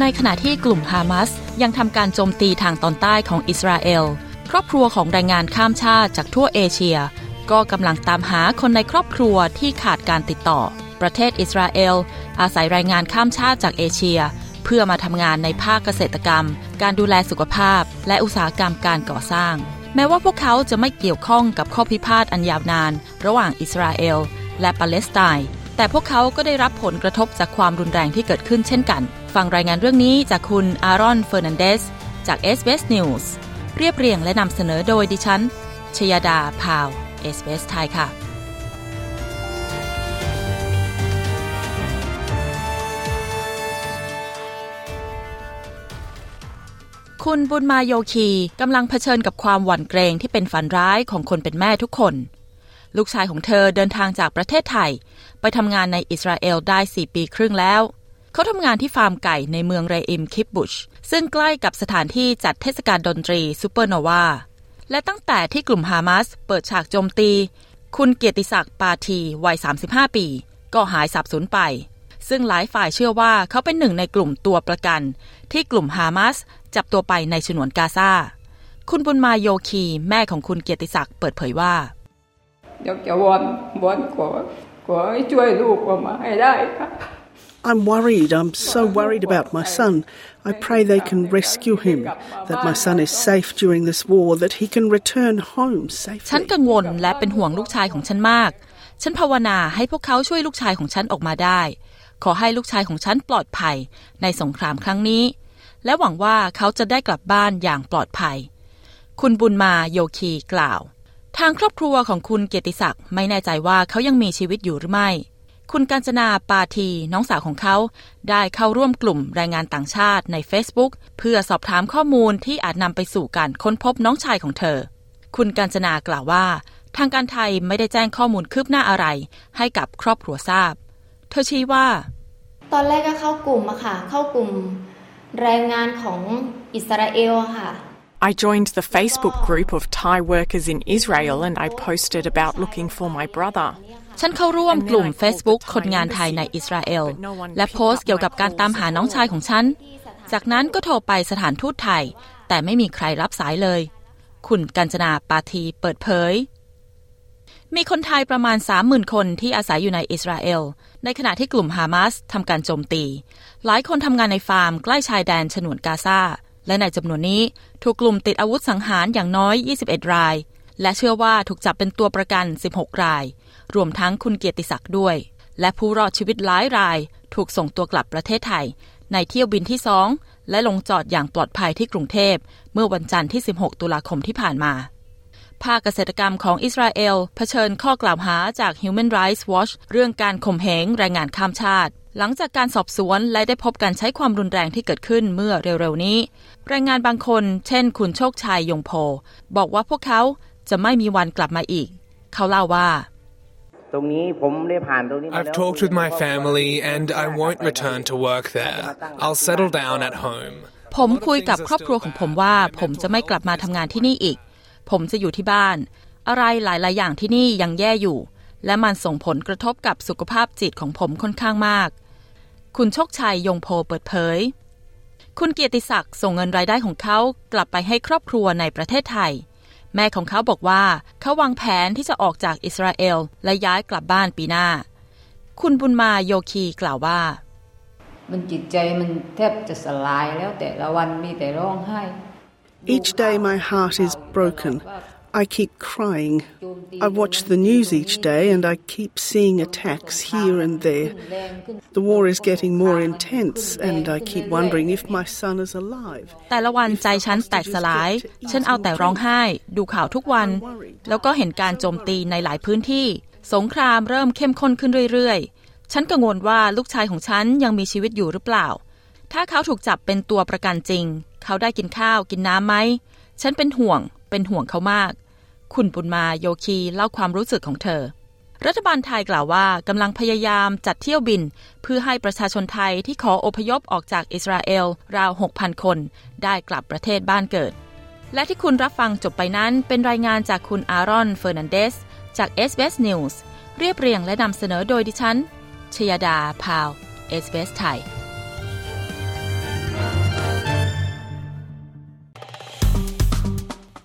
ในขณะที่กลุ่มฮามาสยังทำการโจมตีทางตอนใต้ของอิสราเอล ครอบครัวของแรงงานข้ามชาติจากทั่วเอเชีย ก็กำลังตามหาคนในครอบครัวที่ขาดการติดต่อ ประเทศอิสราเอล อาศัยแรงงานข้ามชาติจากเอเชีย เพื่อมาทำงานในภาคเกษตรกรรม การดูแลสุขภาพ และอุตสาหกรรมการก่อสร้าง แม้ว่าพวกเขาจะไม่เกี่ยวข้องกับข้อพิพาทอันยาวนาน ระหว่างอิสราเอล และปาเลสไตน์แต่พวกเขาก็ได้รับผลกระทบจากความรุนแรงที่เกิดขึ้นเช่นกัน ฟังรายงานเรื่องนี้จากคุณอารอนเฟอร์นันเดส จาก SBS News เรียบเรียงและนำเสนอโดยดิฉันชยดาพาว SBS ไทยค่ะ คุณบุญมาโยคีกำลังเผชิญกับความหวั่นเกรงที่เป็นฝันร้ายของคนเป็นแม่ทุกคน ลูกชายของเธอเดินทางจากประเทศไทย ไปทำงานในอิสราเอลได้ 4 ปีครึ่งแล้ว เขาทำงานที่ฟาร์มไก่ในเมืองเรอิมคิบบุช ซึ่งใกล้กับสถานที่จัดเทศกาลดนตรีซูเปอร์โนวาและตั้งแต่ที่กลุ่มฮามาสเปิดฉากโจมตี คุณเกียรติศักดิ์ปาทีวัย 35 ปี ก็หายสับสูญไป ซึ่งหลายฝ่ายเชื่อว่าเขาเป็นหนึ่งในกลุ่มตัวประกัน ที่กลุ่มฮามาสจับตัวไปในฉนวนกาซาคุณบุญมาโยคีแม่ของคุณเกียรติศักดิ์เปิดเผยว่าอยากจะวอนวอนขอขอให้ช่วยลูกออกมาให้ได้ค่ะ I'm worried. I'm so worried about my son. I pray they can rescue him, that my son is safe during this war, that he can return home ฉัน safely. กังวลและเป็นห่วงลูกชายของฉันมาก ฉันภาวนาให้พวกเขาช่วยลูกชายของฉันออกมาได้ ขอให้ลูกชายของฉันปลอดภัยในสงครามครั้งนี้ และหวังว่าเขาจะได้กลับบ้านอย่างปลอดภัย คุณบุญมาโยคีกล่าว ทางครอบครัวของคุณเกียรติศักดิ์ไม่แน่ใจว่าเขายังมีชีวิตอยู่หรือไม่ คุณกาญจนาปาทีน้องสาวของเขา ได้เข้าร่วมกลุ่มแรงงานต่างชาติใน Facebook เพื่อสอบถามข้อมูลที่อาจนำไปสู่การค้นพบน้องชายของเธอ คุณกาญจนากล่าวว่า ทางการไทยไม่ได้แจ้งข้อมูลคืบหน้าอะไร ให้กับครอบครัวทราบ เธอชี้ว่า ตอนแรกก็เข้ากลุ่มอะค่ะ เข้ากลุ่มแรงงานของอิสราเอลอะค่ะ I joined the Facebook group of Thai workers in Israel and I posted about looking for my brother. ฉันเข้าร่วมกลุ่ม Facebook คนงานไทยในอิสราเอล และโพสต์เกี่ยวกับการตามหาน้องชายของฉัน จากนั้นก็โทรไปสถานทูตไทย แต่ไม่มีใครรับสายเลย คุณกัญจนาปาทีเปิดเผย มีคนไทยประมาณ 30,000 คนที่อาศัยอยู่ในอิสราเอล ในขณะที่กลุ่มฮามาสทำการโจมตี หลายคนทำงานในฟาร์มใกล้ชายแดนฉนวนกาซาและในจำนวนนี้ถูกกลุ่มติดอาวุธสังหารอย่างน้อย 21 ราย และเชื่อว่าถูกจับเป็นตัวประกัน 16 ราย รวมทั้งคุณเกียรติศักดิ์ด้วย และผู้รอดชีวิตหลายราย ถูกส่งตัวกลับประเทศไทย ในเที่ยวบินที่2และลงจอดอย่างปลอดภัยที่กรุงเทพ เมื่อวันจันทร์ที่ 16 ตุลาคมที่ผ่านมาภาคเกษตรกรรมของอิสราเอลเผชิญข้อกล่าวหาจาก Human Rights Watch เรื่องการข่มเหงแรงงานข้ามชาติ หลังจากการสอบสวนและได้พบการใช้ความรุนแรงที่เกิดขึ้นเมื่อเร็วๆนี้ แรงงานบางคน เช่น คุณโชคชัยยงโพ บอกว่าพวกเขาจะไม่มีวันกลับมาอีก เขาเล่าว่า I've แล้ว talked with my family and I won't return to work there. I'll settle down at home. ผมคุยกับครอบครัวของผมว่า ผมจะไม่กลับมาทำงานที่นี่อีก ผมจะอยู่ที่บ้าน อะไรหลาย ๆ อย่างที่นี่ยังแย่อยู่ และมันส่งผลกระทบกับสุขภาพจิตของผมค่อนข้างมาก คุณโชคชัยยงโพเปิดเผย คุณเกียรติศักดิ์ส่งเงินรายได้ของเขากลับไปให้ครอบครัวในประเทศไทย แม่ของเขาบอกว่าเขาวางแผนที่จะออกจากอิสราเอลและย้ายกลับบ้านปีหน้า คุณบุญมาโยคีกล่าวว่า มันจิตใจมันแทบจะสลายแล้วแต่ละวันมีแต่ร้องไห้ Each day my heart is broken. I keep crying. I watch the news each day and I keep seeing attacks here and there. The war is getting more intense and I keep wondering if my son is alive. แต่ละวันใจฉันแตกสลาย ฉันเอาแต่ร้องไห้ ดูข่าวทุกวัน แล้วก็เห็นการโจมตีในหลายพื้นที่ สงครามเริ่มเข้มข้นขึ้นเรื่อยๆ ฉันกังวลว่าลูกชายของฉันยังมีชีวิตอยู่หรือเปล่า ถ้าเขาถูกจับเป็นตัวประกันจริง เขาได้กินข้าวกินน้ำไหม ฉันเป็นห่วง เป็นห่วงเขามาก คุณปุณมาโยคีเล่าความรู้สึกของเธอ รัฐบาลไทยกล่าวว่ากำลังพยายามจัดเที่ยวบิน เพื่อให้ประชาชนไทยที่ขออพยพออกจากอิสราเอลราว 6,000 คน ได้กลับประเทศบ้านเกิด และที่คุณรับฟังจบไปนั้นเป็นรายงานจากคุณอารอนเฟอร์นันเดส จาก s อ s News เรียบเรียงและนำเสนอโดยดิฉันชยดาพาว s อ s ไทย